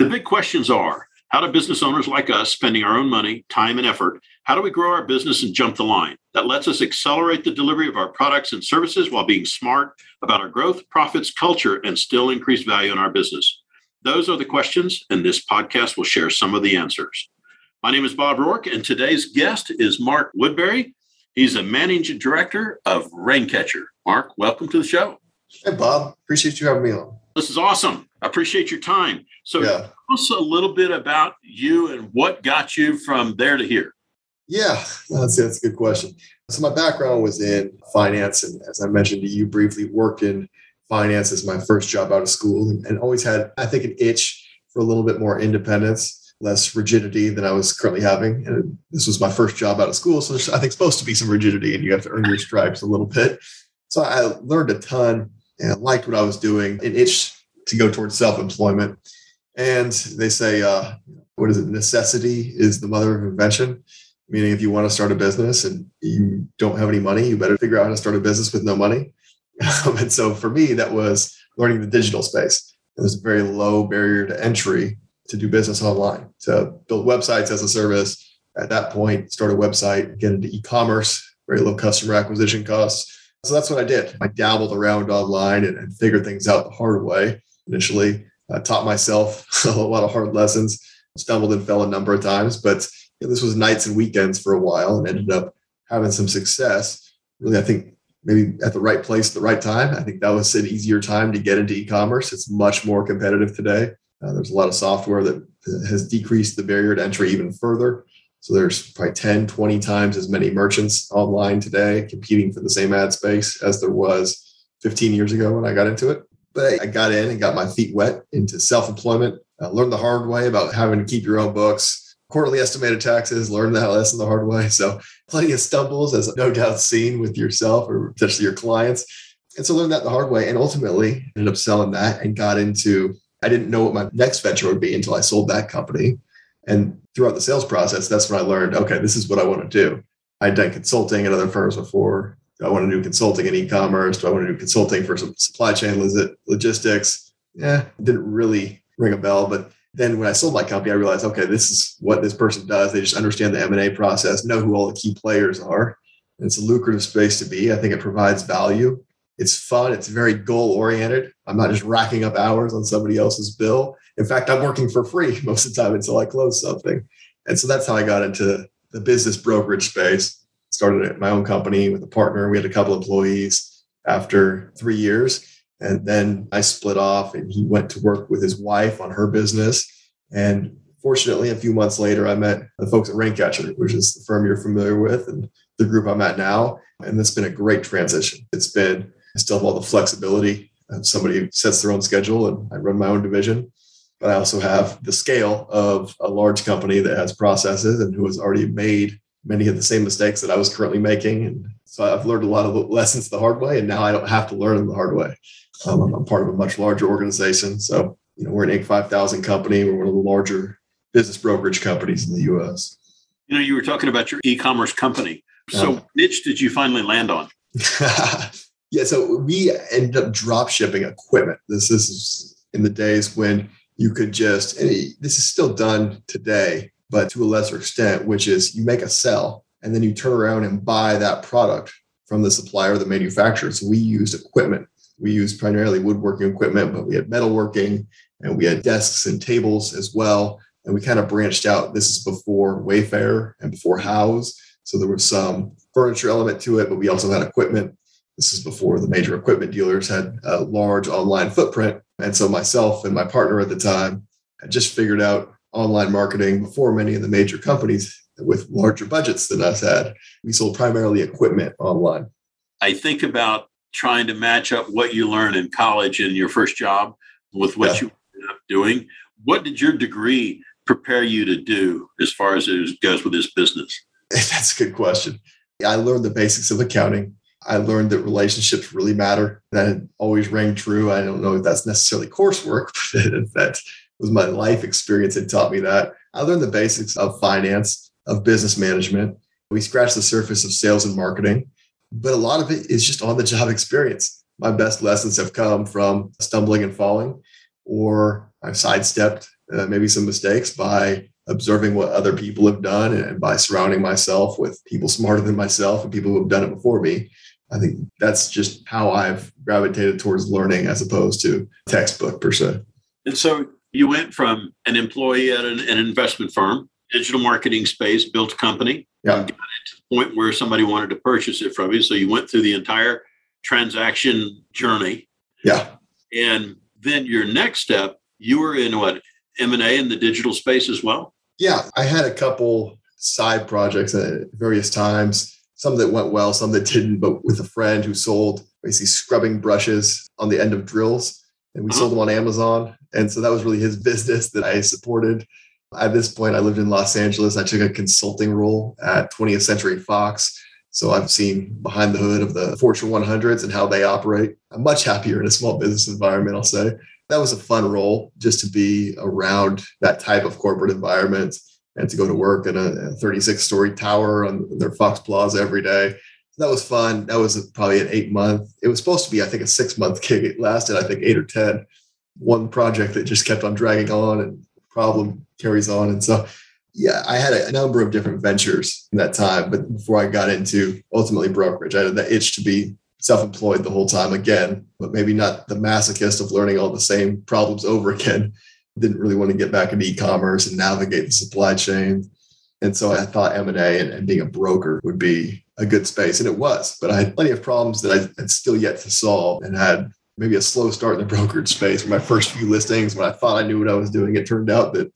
The big questions are how do business owners like us, spending our own money, time, and effort, how do we grow our business and jump the line that lets us accelerate the delivery of our products and services while being smart about our growth, profits, culture, and still increase value in our business? Those are the questions, and this podcast will share some of the answers. My name is Bob Rourke, and today's guest is Mark Woodbury. He's a managing director of Raincatcher. Mark, welcome to the show. Hey, Bob. Appreciate you having me on. This is awesome. I appreciate your time. So, yeah. tell us a little bit about you and what got you from there to here. Yeah, that's, that's a good question. So, my background was in finance. And as I mentioned to you briefly, worked in finance as my first job out of school and, and always had, I think, an itch for a little bit more independence, less rigidity than I was currently having. And this was my first job out of school. So, there's, I think, supposed to be some rigidity and you have to earn your stripes a little bit. So, I learned a ton and liked what I was doing, an itch to go towards self employment. And they say, uh, what is it? Necessity is the mother of invention. Meaning, if you want to start a business and you don't have any money, you better figure out how to start a business with no money. Um, and so for me, that was learning the digital space. It was a very low barrier to entry to do business online, to build websites as a service. At that point, start a website, get into e commerce, very low customer acquisition costs so that's what I did. I dabbled around online and, and figured things out the hard way initially. I taught myself a lot of hard lessons, stumbled and fell a number of times, but you know, this was nights and weekends for a while and ended up having some success. Really, I think maybe at the right place at the right time. I think that was an easier time to get into e-commerce. It's much more competitive today. Uh, there's a lot of software that has decreased the barrier to entry even further. So there's probably 10, 20 times as many merchants online today competing for the same ad space as there was 15 years ago when I got into it. But I got in and got my feet wet into self employment. I uh, learned the hard way about having to keep your own books, quarterly estimated taxes, learned that lesson the hard way. So plenty of stumbles, as no doubt seen with yourself or potentially your clients. And so learned that the hard way and ultimately ended up selling that and got into, I didn't know what my next venture would be until I sold that company. And throughout the sales process, that's when I learned, okay, this is what I want to do. I'd done consulting at other firms before. Do I want to do consulting in e-commerce? Do I want to do consulting for some supply chain logistics? Yeah, didn't really ring a bell. But then when I sold my company, I realized, okay, this is what this person does. They just understand the M&A process, know who all the key players are. It's a lucrative space to be. I think it provides value. It's fun. It's very goal oriented. I'm not just racking up hours on somebody else's bill. In fact, I'm working for free most of the time until I close something. And so that's how I got into the business brokerage space. Started my own company with a partner. We had a couple employees after three years. And then I split off and he went to work with his wife on her business. And fortunately, a few months later, I met the folks at Raincatcher, which is the firm you're familiar with and the group I'm at now. And it's been a great transition. It's been, I still have all the flexibility. Uh, somebody sets their own schedule and I run my own division but I also have the scale of a large company that has processes and who has already made many of the same mistakes that I was currently making. And so I've learned a lot of lessons the hard way, and now I don't have to learn them the hard way. Um, I'm part of a much larger organization. So, you know, we're an Inc. 5000 company. We're one of the larger business brokerage companies in the US. You know, you were talking about your e commerce company. So, yeah. niche did you finally land on? yeah. So, we ended up drop shipping equipment. This is in the days when you could just, any this is still done today, but to a lesser extent, which is you make a sell and then you turn around and buy that product from the supplier the manufacturer. So we used equipment. We used primarily woodworking equipment, but we had metalworking and we had desks and tables as well. And we kind of branched out. This is before Wayfair and before Houzz. So there was some furniture element to it, but we also had equipment. This is before the major equipment dealers had a large online footprint. And so myself and my partner at the time had just figured out online marketing before many of the major companies with larger budgets than us had. We sold primarily equipment online. I think about trying to match up what you learn in college and your first job with what yeah. you ended up doing. What did your degree prepare you to do as far as it goes with this business? That's a good question. I learned the basics of accounting. I learned that relationships really matter. That always rang true. I don't know if that's necessarily coursework, but that was my life experience that taught me that. I learned the basics of finance, of business management. We scratched the surface of sales and marketing, but a lot of it is just on the job experience. My best lessons have come from stumbling and falling, or I've sidestepped uh, maybe some mistakes by observing what other people have done and by surrounding myself with people smarter than myself and people who have done it before me. I think that's just how I've gravitated towards learning as opposed to textbook per se. And so you went from an employee at an, an investment firm, digital marketing space, built a company, yeah. got it to the point where somebody wanted to purchase it from you. So you went through the entire transaction journey. Yeah. And then your next step, you were in what M&A in the digital space as well? Yeah, I had a couple side projects at various times. Some that went well, some that didn't, but with a friend who sold basically scrubbing brushes on the end of drills. And we uh-huh. sold them on Amazon. And so that was really his business that I supported. At this point, I lived in Los Angeles. I took a consulting role at 20th Century Fox. So I've seen behind the hood of the Fortune 100s and how they operate. I'm much happier in a small business environment, I'll say that was a fun role just to be around that type of corporate environment to go to work in a 36 story tower on their Fox Plaza every day. So that was fun. That was probably an eight month. It was supposed to be, I think, a six month gig. It lasted, I think, eight or 10. One project that just kept on dragging on and problem carries on. And so, yeah, I had a number of different ventures in that time. But before I got into ultimately brokerage, I had that itch to be self-employed the whole time again, but maybe not the masochist of learning all the same problems over again. Didn't really want to get back into e-commerce and navigate the supply chain. And so I thought M&A and, and being a broker would be a good space. And it was, but I had plenty of problems that I had still yet to solve and had maybe a slow start in the brokerage space. My first few listings, when I thought I knew what I was doing, it turned out that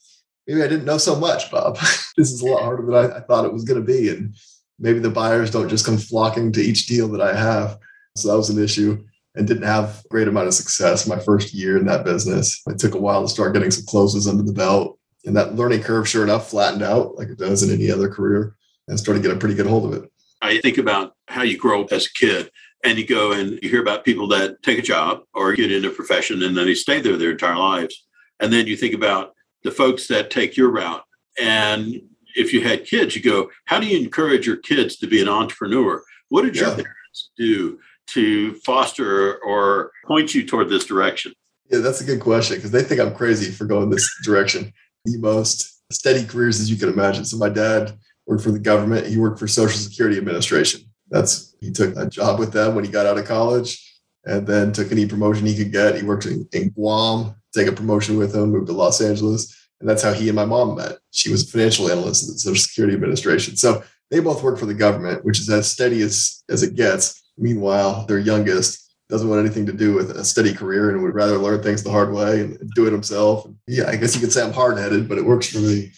maybe I didn't know so much, Bob. this is a lot harder than I, I thought it was going to be. And maybe the buyers don't just come flocking to each deal that I have. So that was an issue and didn't have a great amount of success my first year in that business. It took a while to start getting some closes under the belt. And that learning curve, sure enough, flattened out like it does in any other career and started to get a pretty good hold of it. I think about how you grow up as a kid and you go and you hear about people that take a job or get into a profession and then they stay there their entire lives. And then you think about the folks that take your route. And if you had kids, you go, how do you encourage your kids to be an entrepreneur? What did yeah. your parents do to foster or point you toward this direction? Yeah, that's a good question because they think I'm crazy for going this direction. The most steady careers as you can imagine. So my dad worked for the government. He worked for Social Security Administration. That's he took a job with them when he got out of college, and then took any promotion he could get. He worked in, in Guam, take a promotion with him, moved to Los Angeles, and that's how he and my mom met. She was a financial analyst at the Social Security Administration. So they both work for the government, which is as steady as as it gets. Meanwhile, their youngest doesn't want anything to do with a steady career and would rather learn things the hard way and do it himself. Yeah, I guess you could say I'm hard headed, but it works for me.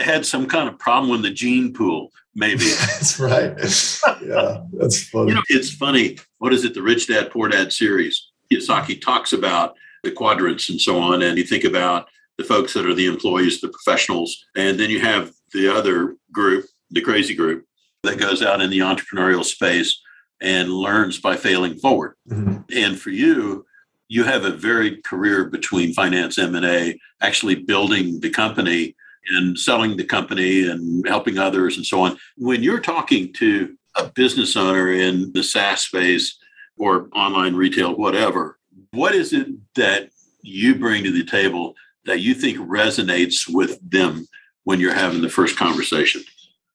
Had some kind of problem with the gene pool, maybe. that's right. Yeah, that's funny. You know, it's funny. What is it? The Rich Dad Poor Dad series. Kiyosaki talks about the quadrants and so on, and you think about the folks that are the employees, the professionals, and then you have the other group, the crazy group, that goes out in the entrepreneurial space and learns by failing forward. Mm-hmm. And for you, you have a varied career between finance M&A, actually building the company and selling the company and helping others and so on. When you're talking to a business owner in the SaaS space or online retail, whatever, what is it that you bring to the table that you think resonates with them when you're having the first conversation?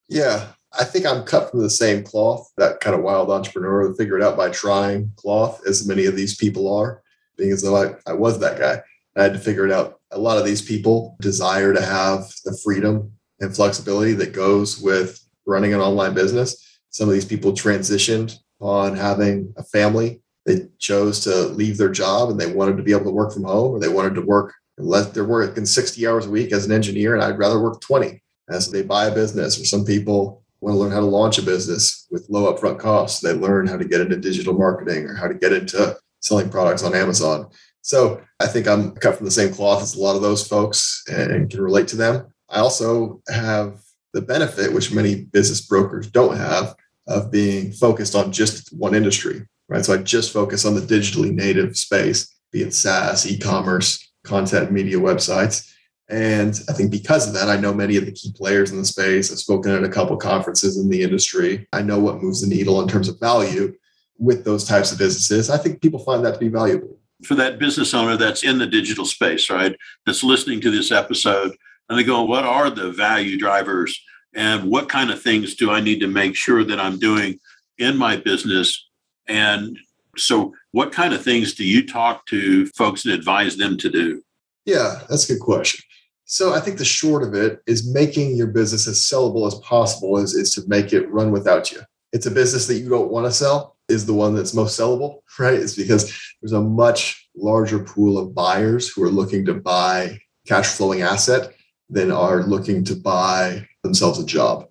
Yeah, I think I'm cut from the same cloth, that kind of wild entrepreneur, figure it out by trying cloth, as many of these people are, being as though I, I was that guy. I had to figure it out. A lot of these people desire to have the freedom and flexibility that goes with running an online business. Some of these people transitioned on having a family. They chose to leave their job and they wanted to be able to work from home or they wanted to work less. They're working 60 hours a week as an engineer, and I'd rather work 20. And so they buy a business, or some people want to learn how to launch a business with low upfront costs. They learn how to get into digital marketing or how to get into selling products on Amazon. So I think I'm cut from the same cloth as a lot of those folks and can relate to them. I also have the benefit, which many business brokers don't have, of being focused on just one industry, right? So I just focus on the digitally native space, be it SaaS, e-commerce, content media websites. And I think because of that, I know many of the key players in the space. I've spoken at a couple conferences in the industry. I know what moves the needle in terms of value with those types of businesses. I think people find that to be valuable. for that business owner that's in the digital space, right? That's listening to this episode and they go, what are the value drivers and what kind of things do I need to make sure that I'm doing in my business? And so, what kind of things do you talk to folks and advise them to do? Yeah, that's a good question. So I think the short of it is making your business as sellable as possible is, is to make it run without you. It's a business that you don't want to sell is the one that's most sellable, right? It's because there's a much larger pool of buyers who are looking to buy cash flowing asset than are looking to buy themselves a job.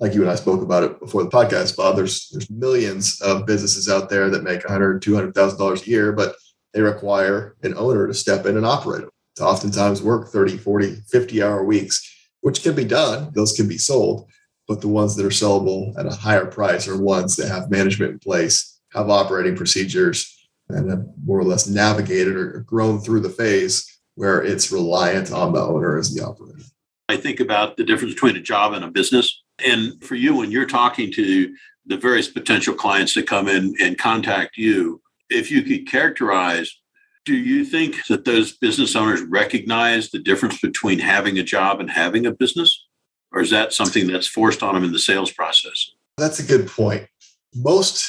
Like you and I spoke about it before the podcast, Bob. There's there's millions of businesses out there that make 100, 200,000 dollars a year, but they require an owner to step in and operate them. To oftentimes work 30, 40, 50 hour weeks, which can be done. Those can be sold, but the ones that are sellable at a higher price are ones that have management in place, have operating procedures, and have more or less navigated or grown through the phase where it's reliant on the owner as the operator. I think about the difference between a job and a business. And for you, when you're talking to the various potential clients that come in and contact you, if you could characterize, do you think that those business owners recognize the difference between having a job and having a business? Or is that something that's forced on them in the sales process? That's a good point. Most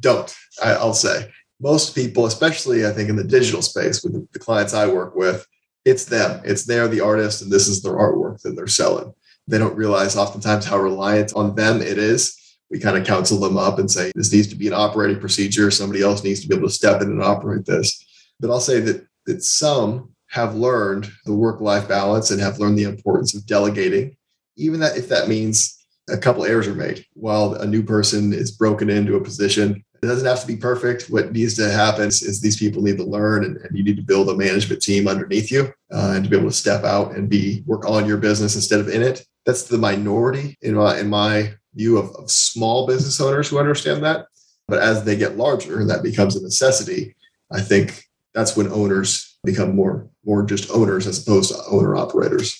don't, I'll say most people, especially I think in the digital space with the clients I work with, it's them. It's they're the artist and this is their artwork that they're selling. They don't realize oftentimes how reliant on them it is. We kind of counsel them up and say, this needs to be an operating procedure. Somebody else needs to be able to step in and operate this. But I'll say that that some have learned the work-life balance and have learned the importance of delegating, even that if that means a couple errors are made while a new person is broken into a position it doesn't have to be perfect. What needs to happen is these people need to learn, and, and you need to build a management team underneath you, uh, and to be able to step out and be work on your business instead of in it. That's the minority in my in my view of, of small business owners who understand that. But as they get larger, that becomes a necessity. I think that's when owners become more more just owners as opposed to owner operators.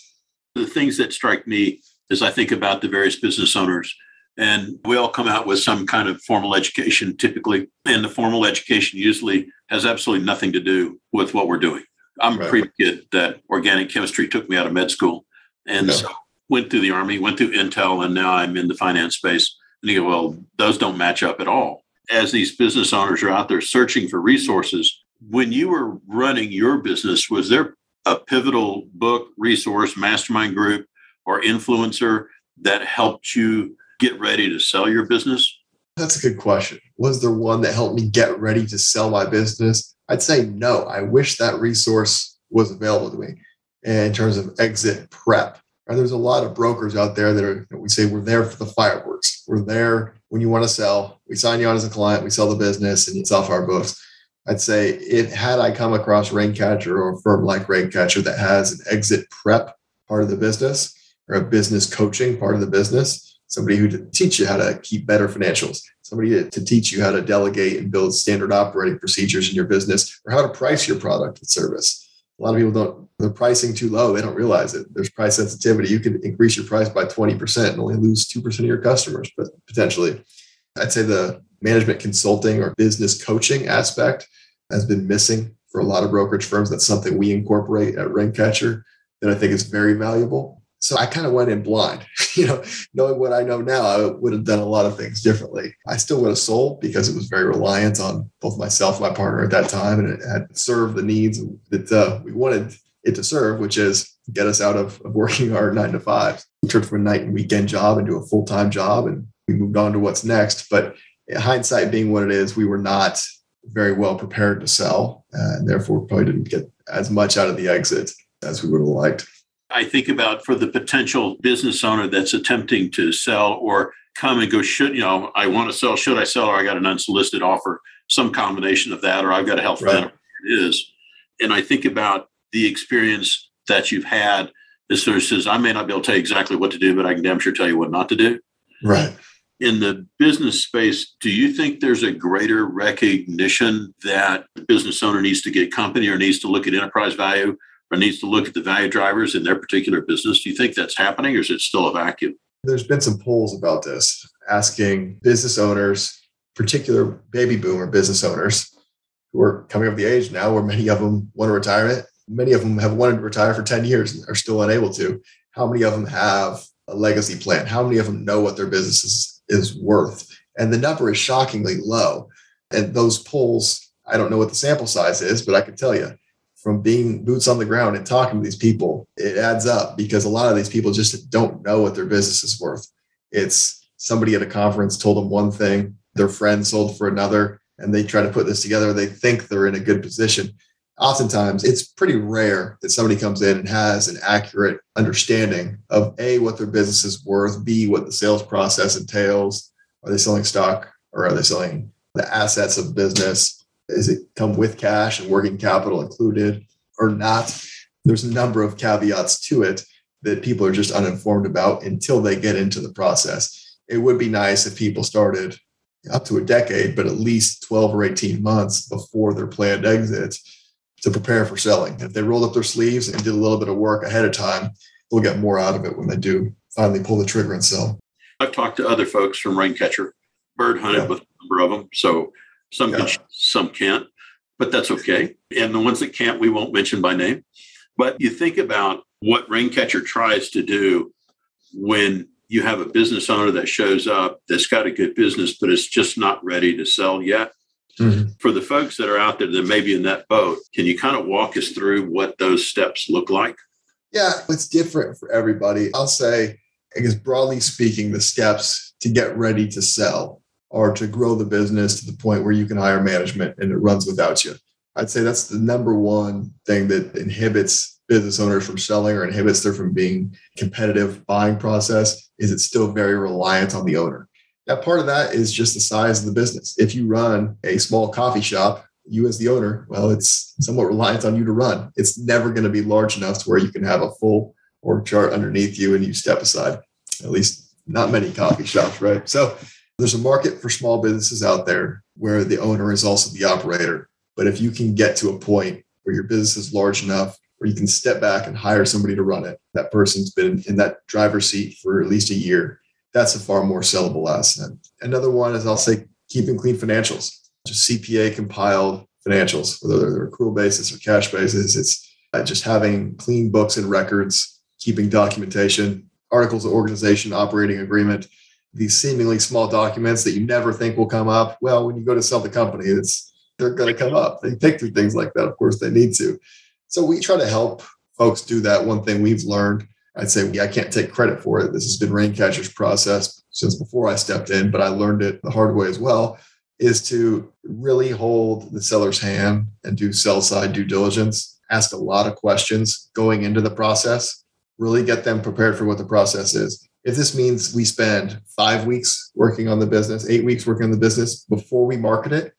The things that strike me as I think about the various business owners and we all come out with some kind of formal education typically. And the formal education usually has absolutely nothing to do with what we're doing. I'm right. a pretty kid that organic chemistry took me out of med school. And so went through the army, went through Intel, and now I'm in the finance space. And you go, well, those don't match up at all. As these business owners are out there searching for resources, when you were running your business, was there a pivotal book, resource, mastermind group, or influencer that helped you get ready to sell your business? That's a good question. Was there one that helped me get ready to sell my business? I'd say no. I wish that resource was available to me in terms of exit prep. There's a lot of brokers out there that are, we say, we're there for the fireworks. We're there when you want to sell. We sign you on as a client, we sell the business, and it's off our books. I'd say if had I come across Raincatcher or a firm like Raincatcher that has an exit prep part of the business or a business coaching part of the business, somebody who to teach you how to keep better financials, somebody to, to teach you how to delegate and build standard operating procedures in your business, or how to price your product and service. A lot of people don't, the pricing too low. They don't realize it. There's price sensitivity. You can increase your price by 20% and only lose 2% of your customers, but potentially. I'd say the management consulting or business coaching aspect has been missing for a lot of brokerage firms. That's something we incorporate at Raincatcher that I think is very valuable. So I kind of went in blind. you know, knowing what I know now, I would have done a lot of things differently. I still would have sold because it was very reliant on both myself and my partner at that time, and it had served the needs that uh, we wanted it to serve, which is get us out of, of working our nine to five. We turned from a night and weekend job into a full time job, and we moved on to what's next. But hindsight being what it is, we were not very well prepared to sell, uh, and therefore probably didn't get as much out of the exit as we would have liked. I think about for the potential business owner that's attempting to sell or come and go, should, you know, I want to sell, should I sell, or I got an unsolicited offer, some combination of that, or I've got a health right. it is. And I think about the experience that you've had as sort of says, I may not be able to tell you exactly what to do, but I can damn sure tell you what not to do. Right. In the business space, do you think there's a greater recognition that the business owner needs to get company or needs to look at enterprise value or needs to look at the value drivers in their particular business? Do you think that's happening or is it still a vacuum? There's been some polls about this asking business owners, particular baby boomer business owners, who are coming of the age now where many of them want to retirement. Many of them have wanted to retire for 10 years and are still unable to. How many of them have a legacy plan? How many of them know what their business is, is worth? And the number is shockingly low. And those polls, I don't know what the sample size is, but I can tell you from being boots on the ground and talking to these people, it adds up because a lot of these people just don't know what their business is worth. It's somebody at a conference told them one thing, their friend sold for another, and they try to put this together. They think they're in a good position. Oftentimes, it's pretty rare that somebody comes in and has an accurate understanding of A, what their business is worth, B, what the sales process entails. Are they selling stock or are they selling the assets of the business? Is it come with cash and working capital included or not? There's a number of caveats to it that people are just uninformed about until they get into the process. It would be nice if people started up to a decade, but at least 12 or 18 months before their planned exit to prepare for selling. If they rolled up their sleeves and did a little bit of work ahead of time, they'll get more out of it when they do finally pull the trigger and sell. I've talked to other folks from Raincatcher, bird hunted yeah. with a number of them. So some yeah. can, some can't, but that's okay. And the ones that can't, we won't mention by name. But you think about what Raincatcher tries to do when you have a business owner that shows up that's got a good business, but it's just not ready to sell yet. Mm-hmm. For the folks that are out there that may be in that boat, can you kind of walk us through what those steps look like? Yeah, it's different for everybody. I'll say, I guess broadly speaking, the steps to get ready to sell or to grow the business to the point where you can hire management and it runs without you. I'd say that's the number one thing that inhibits business owners from selling or inhibits them from being competitive buying process is it's still very reliant on the owner. That part of that is just the size of the business. If you run a small coffee shop, you as the owner, well, it's somewhat reliant on you to run. It's never going to be large enough to where you can have a full org chart underneath you and you step aside. At least not many coffee shops, right? So there's a market for small businesses out there where the owner is also the operator. But if you can get to a point where your business is large enough where you can step back and hire somebody to run it, that person's been in that driver's seat for at least a year. That's a far more sellable asset. Another one is I'll say keeping clean financials, just CPA compiled financials, whether they're accrual basis or cash basis. It's uh, just having clean books and records, keeping documentation, articles of organization, operating agreement, these seemingly small documents that you never think will come up. Well, when you go to sell the company, it's they're going to come up. They pick through things like that. Of course, they need to. So we try to help folks do that. One thing we've learned, I'd say yeah, I can't take credit for it. This has been Raincatcher's process since before I stepped in, but I learned it the hard way as well, is to really hold the seller's hand and do sell side due diligence, ask a lot of questions going into the process, really get them prepared for what the process is if this means we spend five weeks working on the business, eight weeks working on the business before we market it,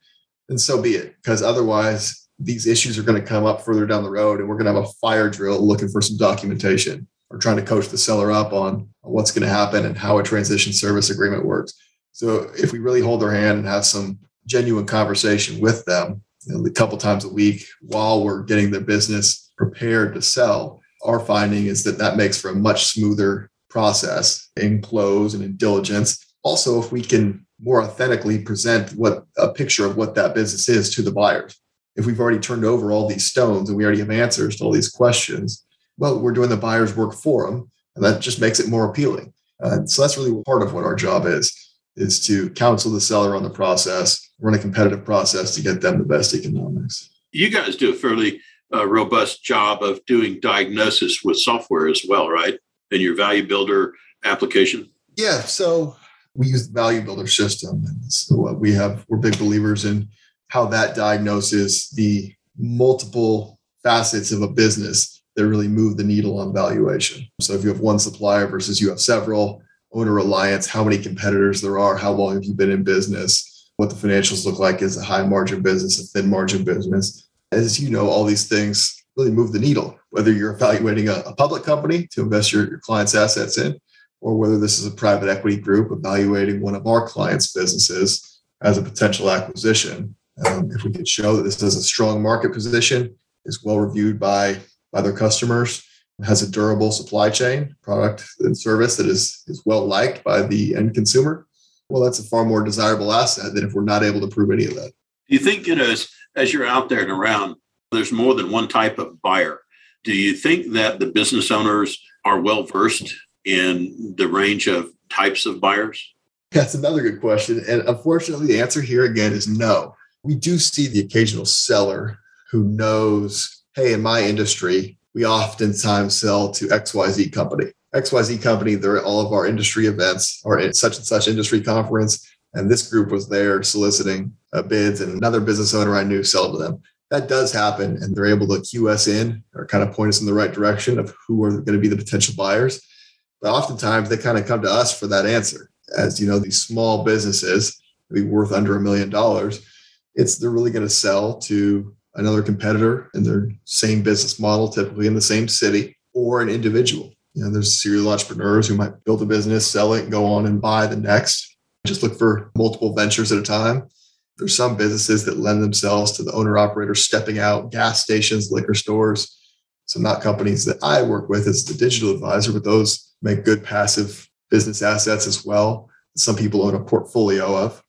then so be it. Because otherwise, these issues are going to come up further down the road, and we're going to have a fire drill looking for some documentation or trying to coach the seller up on what's going to happen and how a transition service agreement works. So if we really hold their hand and have some genuine conversation with them you know, a couple times a week while we're getting the business prepared to sell, our finding is that that makes for a much smoother process in close and in diligence. Also, if we can more authentically present what a picture of what that business is to the buyers. If we've already turned over all these stones and we already have answers to all these questions, well, we're doing the buyer's work for them, and that just makes it more appealing. Uh, so that's really part of what our job is: is to counsel the seller on the process, run a competitive process to get them the best economics. You guys do a fairly uh, robust job of doing diagnosis with software as well, right? in your value builder application? Yeah. So we use the value builder system. And so what we have, we're big believers in how that diagnoses the multiple facets of a business that really move the needle on valuation. So if you have one supplier versus you have several, owner reliance, how many competitors there are, how long have you been in business, what the financials look like is a high margin business, a thin margin business. As you know, all these things really move the needle, whether you're evaluating a, a public company to invest your, your client's assets in, or whether this is a private equity group evaluating one of our clients' businesses as a potential acquisition. Um, if we could show that this is a strong market position, is well reviewed by, by their customers, has a durable supply chain, product and service that is, is well liked by the end consumer, well, that's a far more desirable asset than if we're not able to prove any of that. Do you think, you know, as, as you're out there and around, there's more than one type of buyer. Do you think that the business owners are well versed in the range of types of buyers? That's another good question. And unfortunately, the answer here again is no. We do see the occasional seller who knows, hey, in my industry, we oftentimes sell to XYZ company. XYZ company, they're at all of our industry events or at such and such industry conference. And this group was there soliciting uh, bids, and another business owner I knew sold to them. That does happen, and they're able to cue us in or kind of point us in the right direction of who are going to be the potential buyers. But oftentimes they kind of come to us for that answer. As you know, these small businesses be worth under a million dollars. It's they're really going to sell to another competitor in their same business model, typically in the same city, or an individual. You know, there's serial entrepreneurs who might build a business, sell it, and go on and buy the next. Just look for multiple ventures at a time. There's some businesses that lend themselves to the owner operator stepping out, gas stations, liquor stores. So, not companies that I work with as the digital advisor, but those make good passive business assets as well. Some people own a portfolio of,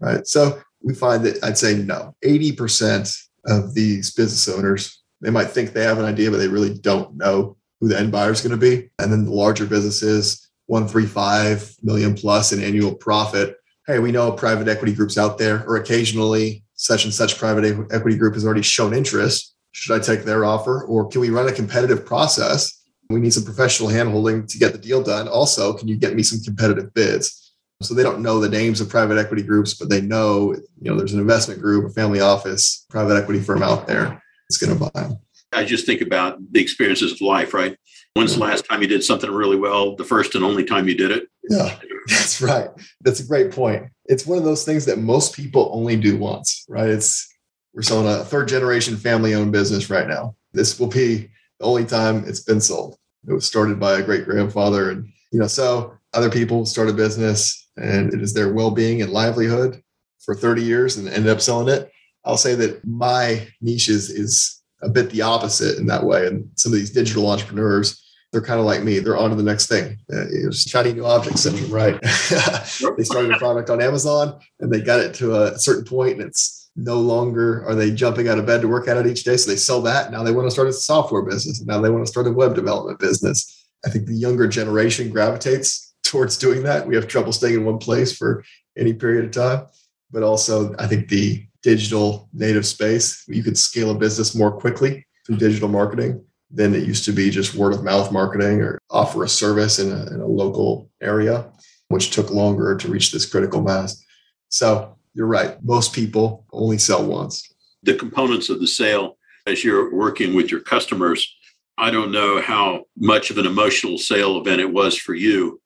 right? So, we find that I'd say no, 80% of these business owners, they might think they have an idea, but they really don't know who the end buyer is going to be. And then the larger businesses, 135 million plus in annual profit. Hey, we know private equity groups out there, or occasionally such and such private equity group has already shown interest. Should I take their offer? Or can we run a competitive process? We need some professional handholding to get the deal done. Also, can you get me some competitive bids? So they don't know the names of private equity groups, but they know, you know, there's an investment group, a family office, private equity firm out there that's going to buy them. I just think about the experiences of life, right? When's the last time you did something really well? The first and only time you did it? Yeah, that's right. That's a great point. It's one of those things that most people only do once, right? It's we're selling a third generation family owned business right now. This will be the only time it's been sold. It was started by a great grandfather. And, you know, so other people start a business and it is their well being and livelihood for 30 years and ended up selling it. I'll say that my niche is, is a bit the opposite in that way. And some of these digital entrepreneurs, they're kind of like me. They're on to the next thing. Uh, it's shiny new object syndrome, right? they started a product on Amazon and they got it to a certain point and it's no longer are they jumping out of bed to work at it each day. So they sell that. Now they want to start a software business. Now they want to start a web development business. I think the younger generation gravitates towards doing that. We have trouble staying in one place for any period of time. But also, I think the digital native space, you could scale a business more quickly through digital marketing than it used to be just word of mouth marketing or offer a service in a, in a local area, which took longer to reach this critical mass. So you're right. Most people only sell once. The components of the sale, as you're working with your customers, I don't know how much of an emotional sale event it was for you,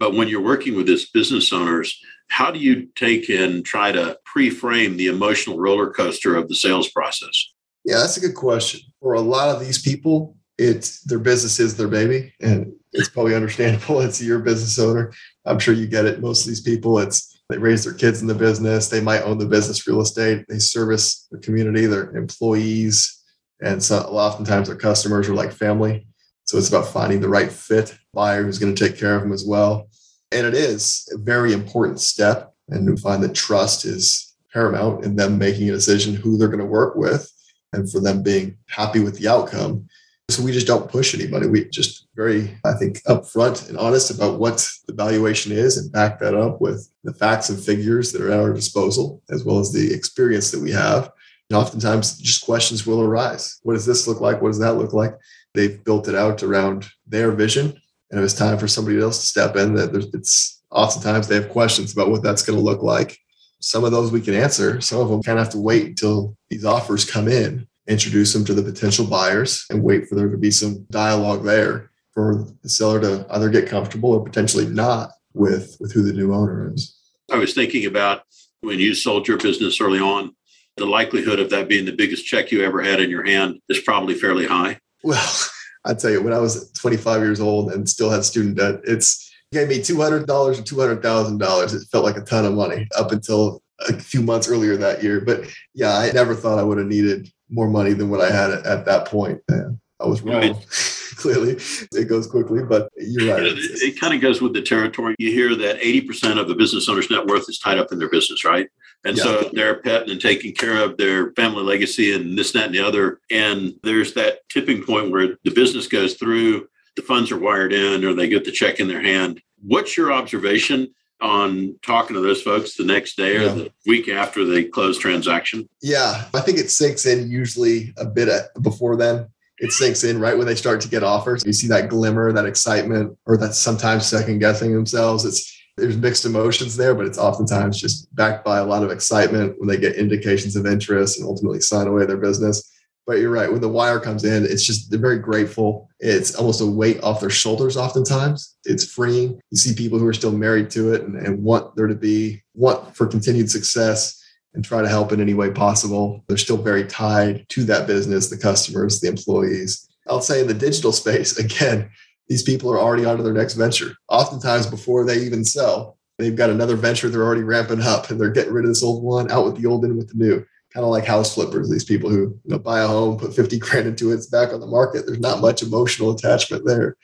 but when you're working with these business owners, how do you take and try to pre-frame the emotional roller coaster of the sales process? Yeah, that's a good question. For a lot of these people, it's their business is their baby, and it's probably understandable. It's your business owner. I'm sure you get it. Most of these people, it's they raise their kids in the business. They might own the business real estate. They service the community, their employees, and so oftentimes their customers are like family. So it's about finding the right fit buyer who's going to take care of them as well. And it is a very important step. And we find that trust is paramount in them making a decision who they're going to work with and for them being happy with the outcome. So we just don't push anybody. We just very, I think, upfront and honest about what the valuation is and back that up with the facts and figures that are at our disposal, as well as the experience that we have. And oftentimes just questions will arise. What does this look like? What does that look like? They've built it out around their vision and it was time for somebody else to step in that it's oftentimes they have questions about what that's going to look like. Some of those we can answer. Some of them kind of have to wait until these offers come in introduce them to the potential buyers and wait for there to be some dialogue there for the seller to either get comfortable or potentially not with with who the new owner is. I was thinking about when you sold your business early on the likelihood of that being the biggest check you ever had in your hand is probably fairly high. Well I tell you, when I was 25 years old and still had student debt, it's gave me $200 or $200,000. It felt like a ton of money up until a few months earlier that year. But yeah, I never thought I would have needed more money than what I had at, at that point. Yeah, I was wrong. Right. clearly, it goes quickly, but you're right. it, it kind of goes with the territory. You hear that 80% of the business owner's net worth is tied up in their business, right? And yeah. so they're petting and taking care of their family legacy and this, that, and the other. And there's that tipping point where the business goes through, the funds are wired in, or they get the check in their hand. What's your observation on talking to those folks the next day or yeah. the week after they close transaction? Yeah, I think it sinks in usually a bit before then. It sinks in right when they start to get offers. You see that glimmer, that excitement, or that sometimes second guessing themselves. It's there's mixed emotions there, but it's oftentimes just backed by a lot of excitement when they get indications of interest and ultimately sign away their business. But you're right. When the wire comes in, it's just they're very grateful. It's almost a weight off their shoulders. Oftentimes, it's freeing. You see people who are still married to it and, and want there to be want for continued success and try to help in any way possible. They're still very tied to that business, the customers, the employees. I'll say in the digital space again, these people are already on to their next venture. Oftentimes, before they even sell, they've got another venture they're already ramping up and they're getting rid of this old one, out with the old, in with the new kind of like house flippers, these people who you know, buy a home, put 50 grand into it, it's back on the market. There's not much emotional attachment there.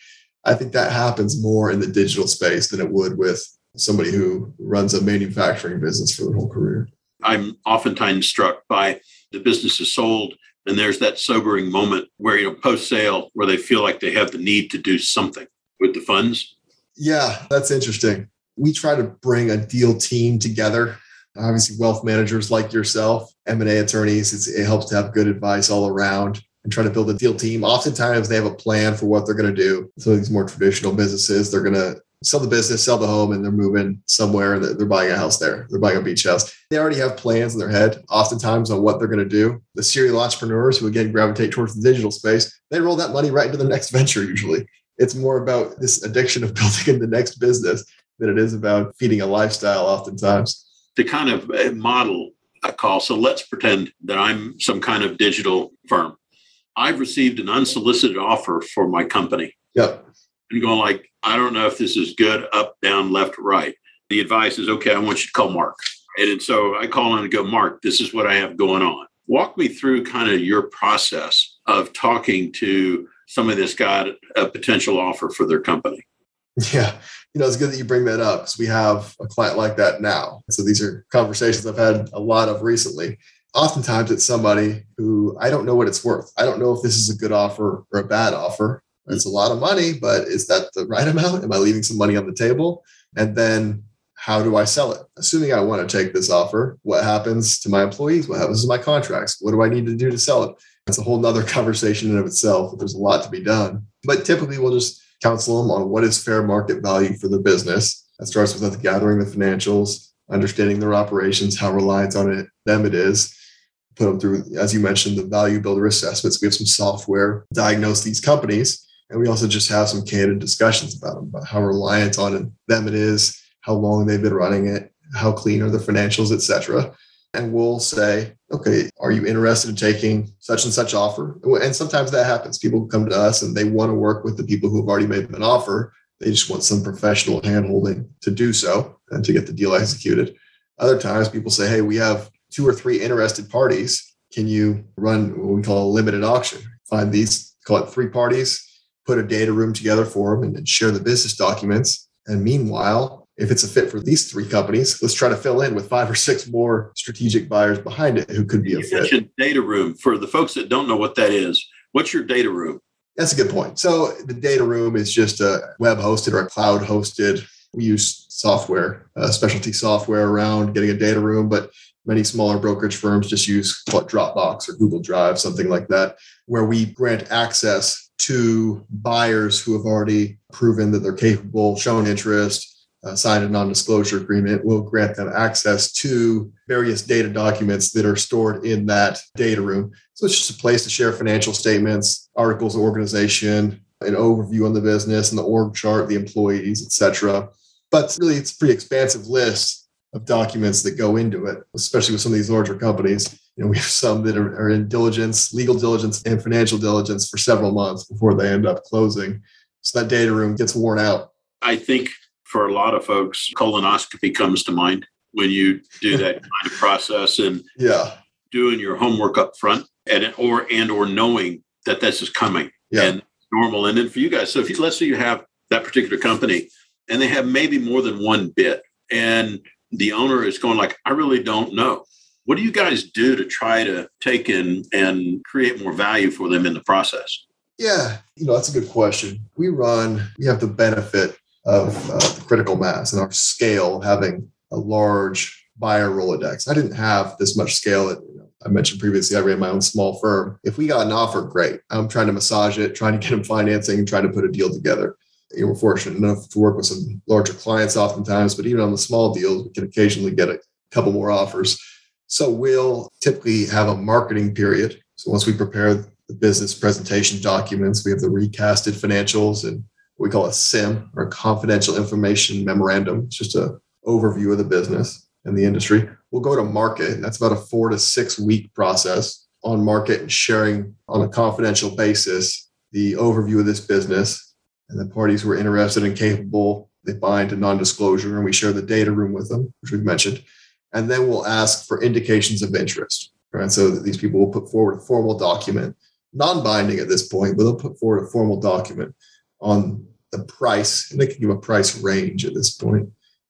I think that happens more in the digital space than it would with somebody who runs a manufacturing business for their whole career. I'm oftentimes struck by the business is sold and there's that sobering moment where, you know, post sale, where they feel like they have the need to do something with the funds. Yeah, that's interesting. We try to bring a deal team together obviously wealth managers like yourself, M&A attorneys, it helps to have good advice all around and try to build a deal team. Oftentimes they have a plan for what they're going to do. So these more traditional businesses, they're going to sell the business, sell the home, and they're moving somewhere. They're buying a house there. They're buying a beach house. They already have plans in their head, oftentimes, on what they're going to do. The serial entrepreneurs who, again, gravitate towards the digital space, they roll that money right into the next venture usually. It's more about this addiction of building in the next business than it is about feeding a lifestyle, oftentimes to kind of uh, model a call. So let's pretend that I'm some kind of digital firm. I've received an unsolicited offer for my company. Yep. And going like, I don't know if this is good, up, down, left, right. The advice is, okay, I want you to call Mark. And so I call in and go, Mark, this is what I have going on. Walk me through kind of your process of talking to somebody that's got a potential offer for their company. Yeah you know, it's good that you bring that up because we have a client like that now. So these are conversations I've had a lot of recently. Oftentimes it's somebody who I don't know what it's worth. I don't know if this is a good offer or a bad offer. It's a lot of money, but is that the right amount? Am I leaving some money on the table? And then how do I sell it? Assuming I want to take this offer, what happens to my employees? What happens to my contracts? What do I need to do to sell it? It's a whole nother conversation in of itself. There's a lot to be done. But typically we'll just counsel them on what is fair market value for the business. That starts with us gathering the financials, understanding their operations, how reliant on it them it is. Put them through, as you mentioned, the value builder assessments. We have some software diagnose these companies, and we also just have some candid discussions about them, about how reliant on them it is, how long they've been running it, how clean are the financials, etc and we'll say, okay, are you interested in taking such and such offer? And sometimes that happens. People come to us and they want to work with the people who have already made them an offer. They just want some professional handholding to do so and to get the deal executed. Other times people say, hey, we have two or three interested parties. Can you run what we call a limited auction? Find these, call it three parties, put a data room together for them and, and share the business documents. And meanwhile, if it's a fit for these three companies, let's try to fill in with five or six more strategic buyers behind it who could be you a fit. Mentioned data room for the folks that don't know what that is. What's your data room? That's a good point. So the data room is just a web hosted or a cloud hosted. We use software, uh, specialty software around getting a data room, but many smaller brokerage firms just use what Dropbox or Google Drive, something like that, where we grant access to buyers who have already proven that they're capable, shown interest, uh, sign a non-disclosure agreement will grant them access to various data documents that are stored in that data room. So it's just a place to share financial statements, articles of organization, an overview on the business and the org chart, the employees, etc. But really, it's a pretty expansive list of documents that go into it, especially with some of these larger companies. You know, we have some that are, are in diligence, legal diligence, and financial diligence for several months before they end up closing. So that data room gets worn out. I think for a lot of folks, colonoscopy comes to mind when you do that kind of process and yeah, doing your homework up front and or and or knowing that this is coming. Yeah. And normal. And then for you guys, so if you let's say you have that particular company and they have maybe more than one bit and the owner is going like, I really don't know. What do you guys do to try to take in and create more value for them in the process? Yeah, you know, that's a good question. We run, we have the benefit of uh, the critical mass and our scale having a large buyer Rolodex. I didn't have this much scale. You know, I mentioned previously, I ran my own small firm. If we got an offer, great. I'm trying to massage it, trying to get them financing, trying to put a deal together. You know, we're fortunate enough to work with some larger clients oftentimes, but even on the small deals, we can occasionally get a couple more offers. So we'll typically have a marketing period. So once we prepare the business presentation documents, we have the recasted financials and we call a CIM or confidential information memorandum. It's just an overview of the business and the industry. We'll go to market. And that's about a four to six week process on market and sharing on a confidential basis the overview of this business. And the parties who are interested and capable, they bind to non disclosure and we share the data room with them, which we've mentioned. And then we'll ask for indications of interest. Right. So these people will put forward a formal document, non binding at this point, but they'll put forward a formal document on the price, and they can give a price range at this point,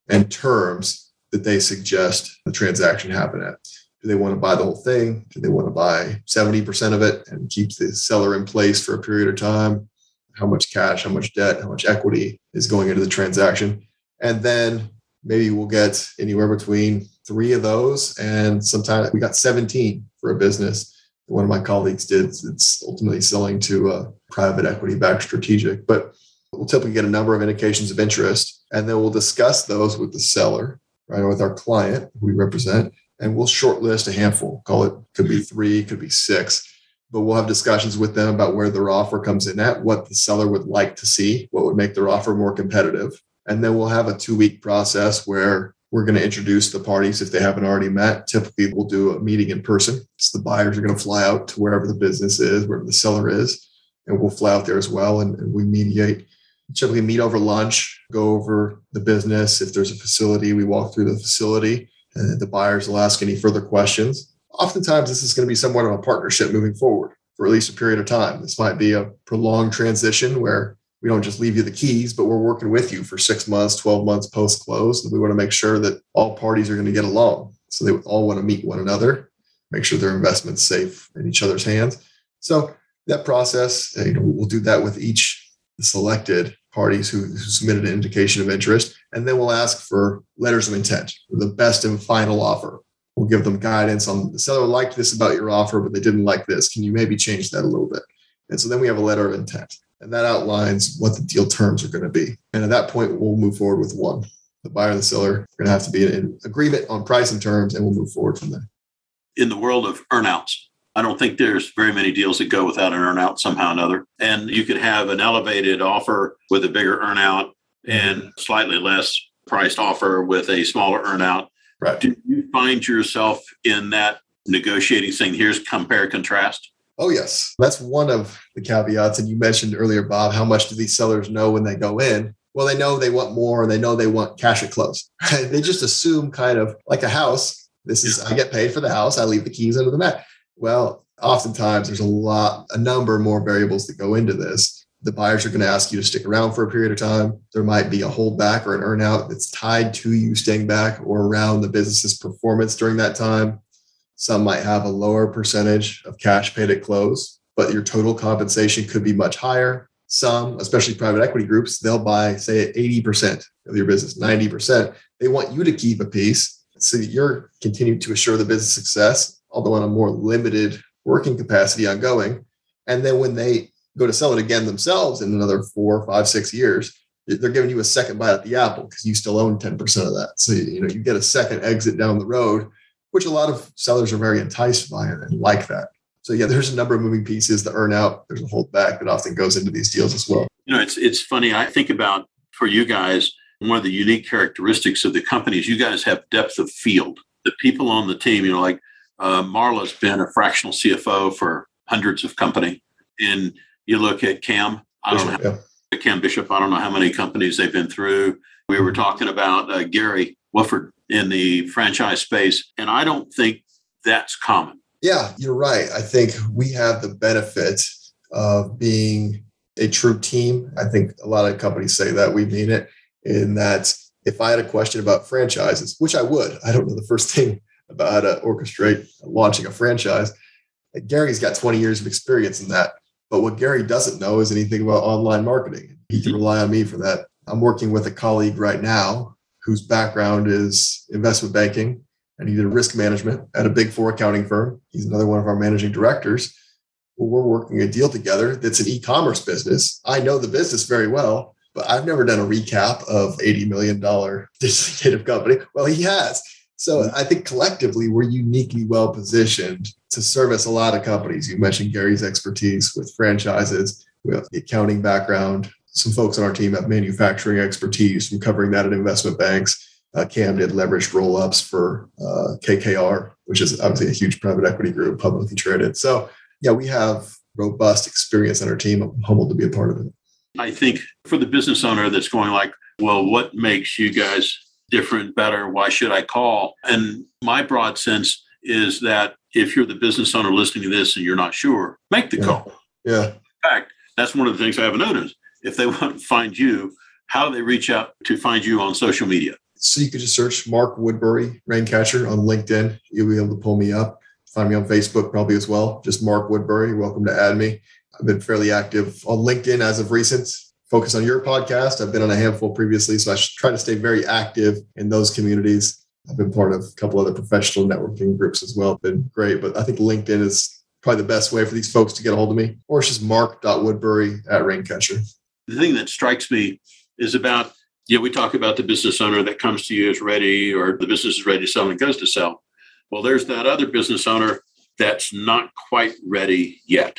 and terms that they suggest the transaction happen at. Do they want to buy the whole thing? Do they want to buy 70% of it and keep the seller in place for a period of time? How much cash, how much debt, how much equity is going into the transaction? And then maybe we'll get anywhere between three of those. And sometimes we got 17 for a business one of my colleagues did. It's ultimately selling to a private equity backed strategic. But we'll typically get a number of indications of interest, and then we'll discuss those with the seller, right, or with our client who we represent, and we'll shortlist a handful. Call it could be three, could be six. But we'll have discussions with them about where their offer comes in at, what the seller would like to see, what would make their offer more competitive. And then we'll have a two week process where we're going to introduce the parties if they haven't already met. Typically, we'll do a meeting in person. So the buyers are going to fly out to wherever the business is, wherever the seller is, and we'll fly out there as well. And, and we mediate. Typically, meet over lunch, go over the business. If there's a facility, we walk through the facility, and the buyers will ask any further questions. Oftentimes, this is going to be somewhat of a partnership moving forward for at least a period of time. This might be a prolonged transition where we don't just leave you the keys, but we're working with you for six months, 12 months post close. And we want to make sure that all parties are going to get along. So they all want to meet one another, make sure their investment's safe in each other's hands. So that process, uh, you know, we'll do that with each selected parties who, who submitted an indication of interest. And then we'll ask for letters of intent, the best and final offer. We'll give them guidance on the seller liked this about your offer, but they didn't like this. Can you maybe change that a little bit? And so then we have a letter of intent and that outlines what the deal terms are going to be. And at that point, we'll move forward with one. The buyer and the seller are going to have to be in agreement on price and terms, and we'll move forward from there. In the world of earnouts, I don't think there's very many deals that go without an earnout somehow or another. And you could have an elevated offer with a bigger earnout and slightly less priced offer with a smaller earnout. Right. Do you find yourself in that negotiating thing? here's compare contrast? Oh, yes. That's one of the caveats. And you mentioned earlier, Bob, how much do these sellers know when they go in? Well, they know they want more and they know they want cash at close. they just assume kind of like a house. This is, I get paid for the house. I leave the keys under the mat. Well, oftentimes there's a lot, a number more variables that go into this. The buyers are going to ask you to stick around for a period of time. There might be a holdback or an earnout that's tied to you staying back or around the business's performance during that time. Some might have a lower percentage of cash paid at close, but your total compensation could be much higher. Some, especially private equity groups, they'll buy, say, 80% of your business, 90%. They want you to keep a piece so that you're continuing to assure the business success, although on a more limited working capacity ongoing. And then when they go to sell it again themselves in another four, five, six years, they're giving you a second bite at the apple because you still own 10% of that. So you know you get a second exit down the road which a lot of sellers are very enticed by and like that. So yeah, there's a number of moving pieces. The earn out, there's a holdback that often goes into these deals as well. You know, it's it's funny. I think about for you guys, one of the unique characteristics of the companies, you guys have depth of field. The people on the team, you know, like uh, Marla's been a fractional CFO for hundreds of company, and you look at Cam. I don't Bishop, know. How, yeah. Cam Bishop. I don't know how many companies they've been through. We were talking about uh, Gary Woodford in the franchise space. And I don't think that's common. Yeah, you're right. I think we have the benefit of being a true team. I think a lot of companies say that. We mean it in that if I had a question about franchises, which I would, I don't know the first thing about how to orchestrate launching a franchise. Gary's got 20 years of experience in that. But what Gary doesn't know is anything about online marketing. He can mm-hmm. rely on me for that. I'm working with a colleague right now whose background is investment banking and he did risk management at a big four accounting firm. He's another one of our managing directors. Well, we're working a deal together that's an e commerce business. I know the business very well, but I've never done a recap of $80 million digital native company. Well, he has. So mm-hmm. I think collectively we're uniquely well positioned to service a lot of companies. You mentioned Gary's expertise with franchises. We have the accounting background. Some folks on our team have manufacturing expertise from covering that at investment banks. Uh, Cam did leveraged roll ups for uh, KKR, which is obviously a huge private equity group, publicly traded. So, yeah, we have robust experience on our team. I'm humbled to be a part of it. I think for the business owner that's going like, well, what makes you guys different, better? Why should I call? And my broad sense is that if you're the business owner listening to this and you're not sure, make the yeah. call. Yeah. In fact, that's one of the things I haven't noticed. If they want to find you, how do they reach out to find you on social media? So you could just search Mark Woodbury, Raincatcher on LinkedIn. You'll be able to pull me up. Find me on Facebook probably as well. Just Mark Woodbury. Welcome to add me. I've been fairly active on LinkedIn as of recent focus on your podcast. I've been on a handful previously, so I try to stay very active in those communities. I've been part of a couple other professional networking groups as well. Been great, but I think LinkedIn is probably the best way for these folks to get a hold of me, or it's just mark.woodbury at Raincatcher. The thing that strikes me is about, you know, we talk about the business owner that comes to you is ready, or the business is ready to sell and goes to sell. Well, there's that other business owner that's not quite ready yet.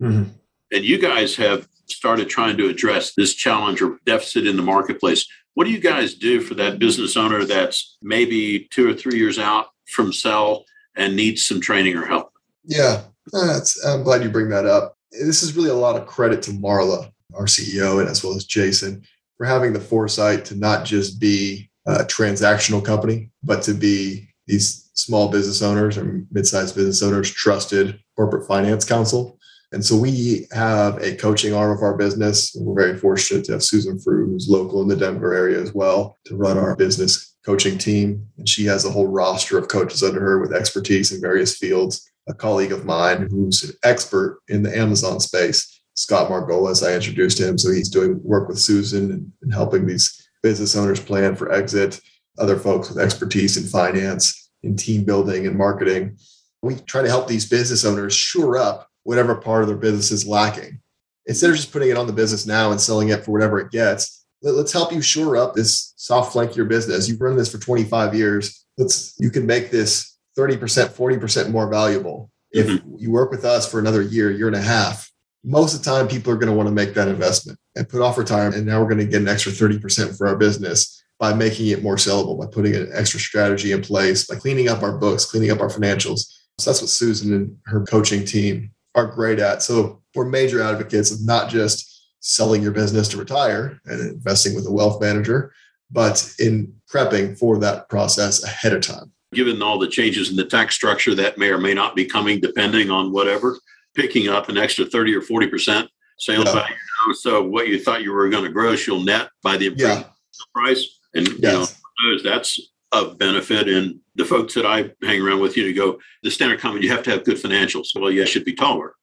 Mm-hmm. And you guys have started trying to address this challenge or deficit in the marketplace. What do you guys do for that business owner that's maybe two or three years out from sell and needs some training or help? Yeah, I'm glad you bring that up. This is really a lot of credit to Marla, our CEO, and as well as Jason for having the foresight to not just be a transactional company, but to be these small business owners or mid-sized business owners trusted corporate finance counsel and so we have a coaching arm of our business. We're very fortunate to have Susan Frew, who's local in the Denver area as well, to run our business coaching team. And she has a whole roster of coaches under her with expertise in various fields. A colleague of mine who's an expert in the Amazon space, Scott Margolis, I introduced him. So he's doing work with Susan and, helping these business owners plan for exit, other folks with expertise in finance, in team building and marketing. We try to help these business owners shore up whatever part of their business is lacking. Instead of just putting it on the business now and selling it for whatever it gets, let, us help you shore up this soft flank of your business. You've run this for 25 years. Let's you can make this 30%, 40% more valuable. If mm-hmm. you work with us for another year, year and a half, most of the time people are going to want to make that investment and put off retirement. And now we're going to get an extra 30% for our business by making it more sellable, by putting an extra strategy in place, by cleaning up our books, cleaning up our financials. So that's what Susan and her coaching team are great at. So we're major advocates of not just selling your business to retire and investing with a wealth manager, but in prepping for that process ahead of time. Given all the changes in the tax structure that may or may not be coming, depending on whatever, picking up an extra 30 or 40% sales yeah. value. So what you thought you were going to gross, you'll net by the yeah. price. And yes. you know, that's of benefit. And the folks that I hang around with, you know, go, the standard comment, you have to have good financials. Well, yeah, should be taller.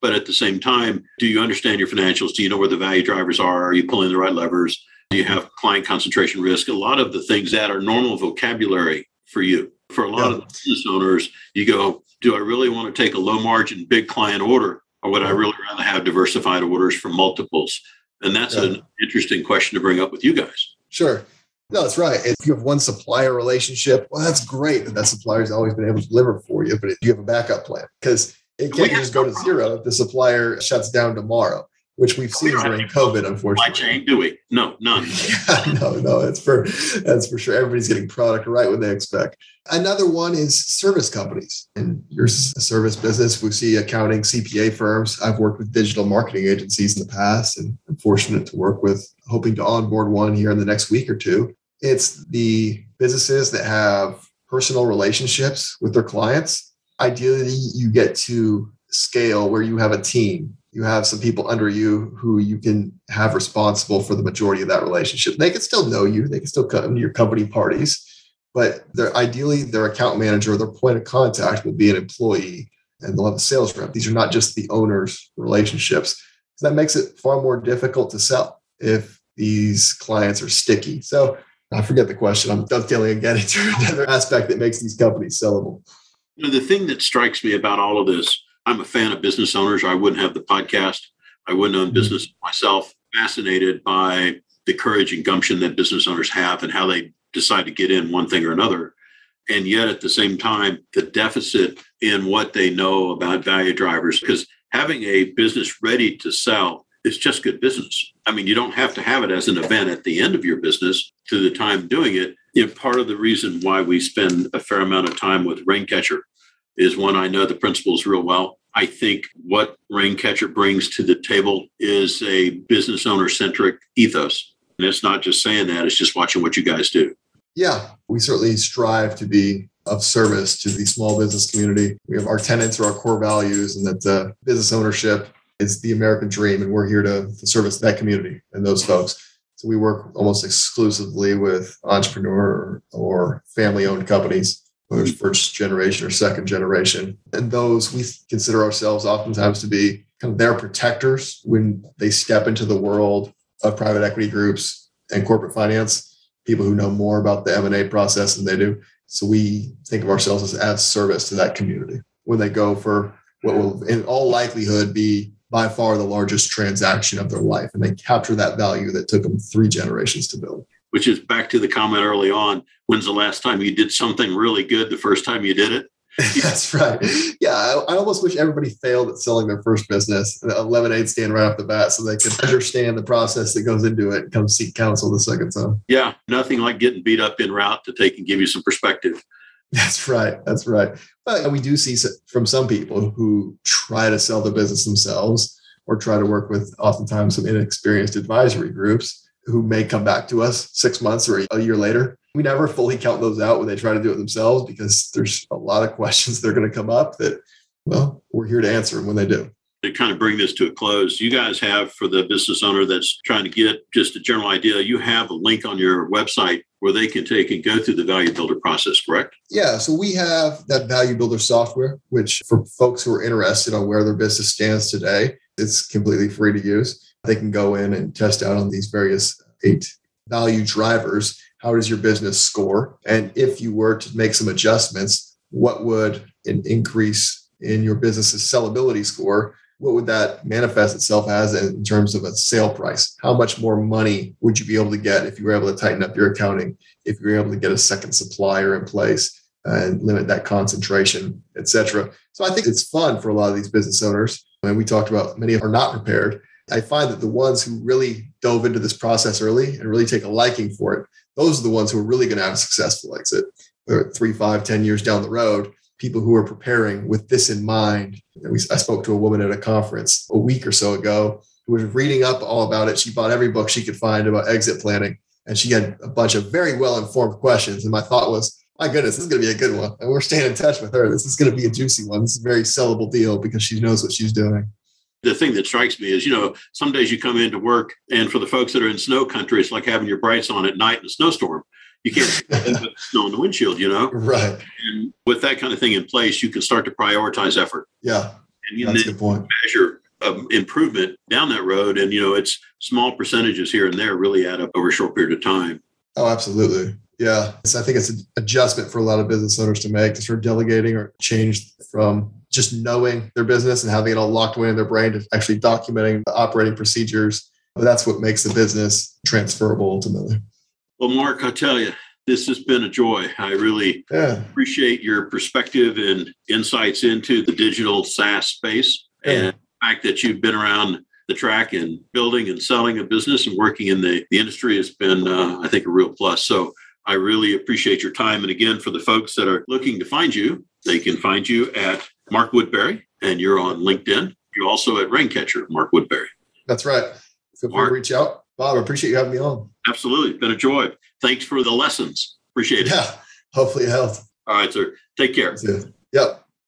But at the same time, do you understand your financials? Do you know where the value drivers are? Are you pulling the right levers? Do you have client concentration risk? A lot of the things that are normal vocabulary for you. For a lot yeah. of business owners, you go, do I really want to take a low margin, big client order? Or would I really rather have diversified orders from multiples? And that's yeah. an interesting question to bring up with you guys. Sure. No, that's right. If you have one supplier relationship, well, that's great that that supplier's always been able to deliver for you, but you have a backup plan because it can't just go to zero if the supplier shuts down tomorrow, which we've seen during COVID, unfortunately. Chain, do we? No, none. yeah, no, no, that's for that's for sure. Everybody's getting product right when they expect. Another one is service companies. Is a service business. We see accounting, CPA firms. I've worked with digital marketing agencies in the past and I'm fortunate to work with hoping to onboard one here in the next week or two it's the businesses that have personal relationships with their clients. Ideally, you get to scale where you have a team you have some people under you who you can have responsible for the majority of that relationship. They can still know you, they can still come to your company parties, but they're ideally their account manager their point of contact will be an employee and they'll have a sales rep. These are not just the owner's relationships. So that makes it far more difficult to sell if these clients are sticky. So I forget the question. I'm dovetailing again into another aspect that makes these companies sellable. You know, the thing that strikes me about all of this, I'm a fan of business owners, I wouldn't have the podcast. I wouldn't own mm-hmm. business myself. Fascinated by the courage and gumption that business owners have and how they decide to get in one thing or another. And yet, at the same time, the deficit in what they know about value drivers, because having a business ready to sell is just good business. I mean, you don't have to have it as an event at the end of your business to the time doing it. You know, part of the reason why we spend a fair amount of time with Raincatcher is one, I know the principals real well. I think what Raincatcher brings to the table is a business owner centric ethos. And it's not just saying that, it's just watching what you guys do. Yeah, we certainly strive to be of service to the small business community. We have our tenants or our core values, and that business ownership is the American dream. And we're here to, to service that community and those folks. So we work almost exclusively with entrepreneur or family owned companies whether it's first generation or second generation. And those we consider ourselves oftentimes to be kind of their protectors when they step into the world of private equity groups and corporate finance, people who know more about the M&A process than they do. So we think of ourselves as as service to that community when they go for what will in all likelihood be by far the largest transaction of their life and they capture that value that took them three generations to build which is back to the comment early on. When's the last time you did something really good the first time you did it? That's right. Yeah, I, I, almost wish everybody failed at selling their first business, a lemonade stand right off the bat, so they could understand the process that goes into it and come seek counsel the second time. Yeah, nothing like getting beat up in route to take and give you some perspective. That's right. That's right. But we do see from some people who try to sell the business themselves or try to work with oftentimes some inexperienced advisory groups who may come back to us six months or a year later. We never fully count those out when they try to do it themselves because there's a lot of questions that are going to come up that, well, we're here to answer them when they do. To kind of bring this to a close, you guys have for the business owner that's trying to get just a general idea, you have a link on your website where they can take and go through the value builder process, correct? Yeah. So we have that value builder software, which for folks who are interested on where their business stands today, it's completely free to use they can go in and test out on these various eight value drivers. How does your business score? And if you were to make some adjustments, what would an increase in your business's sellability score? What would that manifest itself as in terms of a sale price? How much more money would you be able to get if you were able to tighten up your accounting, if you were able to get a second supplier in place and limit that concentration, et cetera? So I think it's fun for a lot of these business owners. And we talked about many are not prepared I find that the ones who really dove into this process early and really take a liking for it, those are the ones who are really going to have a successful exit. Three, five, ten years down the road, people who are preparing with this in mind. I spoke to a woman at a conference a week or so ago who was reading up all about it. She bought every book she could find about exit planning, and she had a bunch of very well informed questions. And my thought was, my goodness, this is going to be a good one. And we're staying in touch with her. This is going to be a juicy one. This is a very sellable deal because she knows what she's doing the thing that strikes me is, you know, some days you come into work, and for the folks that are in snow country, it's like having your brights on at night in a snowstorm. You can't see snow on the windshield, you know? Right. And with that kind of thing in place, you can start to prioritize effort. Yeah. And you That's a good point. measure um, improvement down that road. And, you know, it's small percentages here and there really add up over a short period of time. Oh, absolutely. Yeah. So I think it's an adjustment for a lot of business owners to make to start delegating or change from just knowing their business and having it all locked away in their brain to actually documenting the operating procedures. That's what makes the business transferable ultimately. Well, Mark, I tell you, this has been a joy. I really yeah. appreciate your perspective and insights into the digital SaaS space yeah. and the fact that you've been around the track and building and selling a business and working in the, the industry has been, uh, I think, a real plus. So I really appreciate your time. And again, for the folks that are looking to find you, they can find you at Mark Woodbury, and you're on LinkedIn. You're also at Raincatcher, Mark Woodbury. That's right. Feel free to reach out. Bob, I appreciate you having me on. Absolutely. It's been a joy. Thanks for the lessons. Appreciate it. Yeah. Hopefully it helped. All right, sir. Take care. Yep.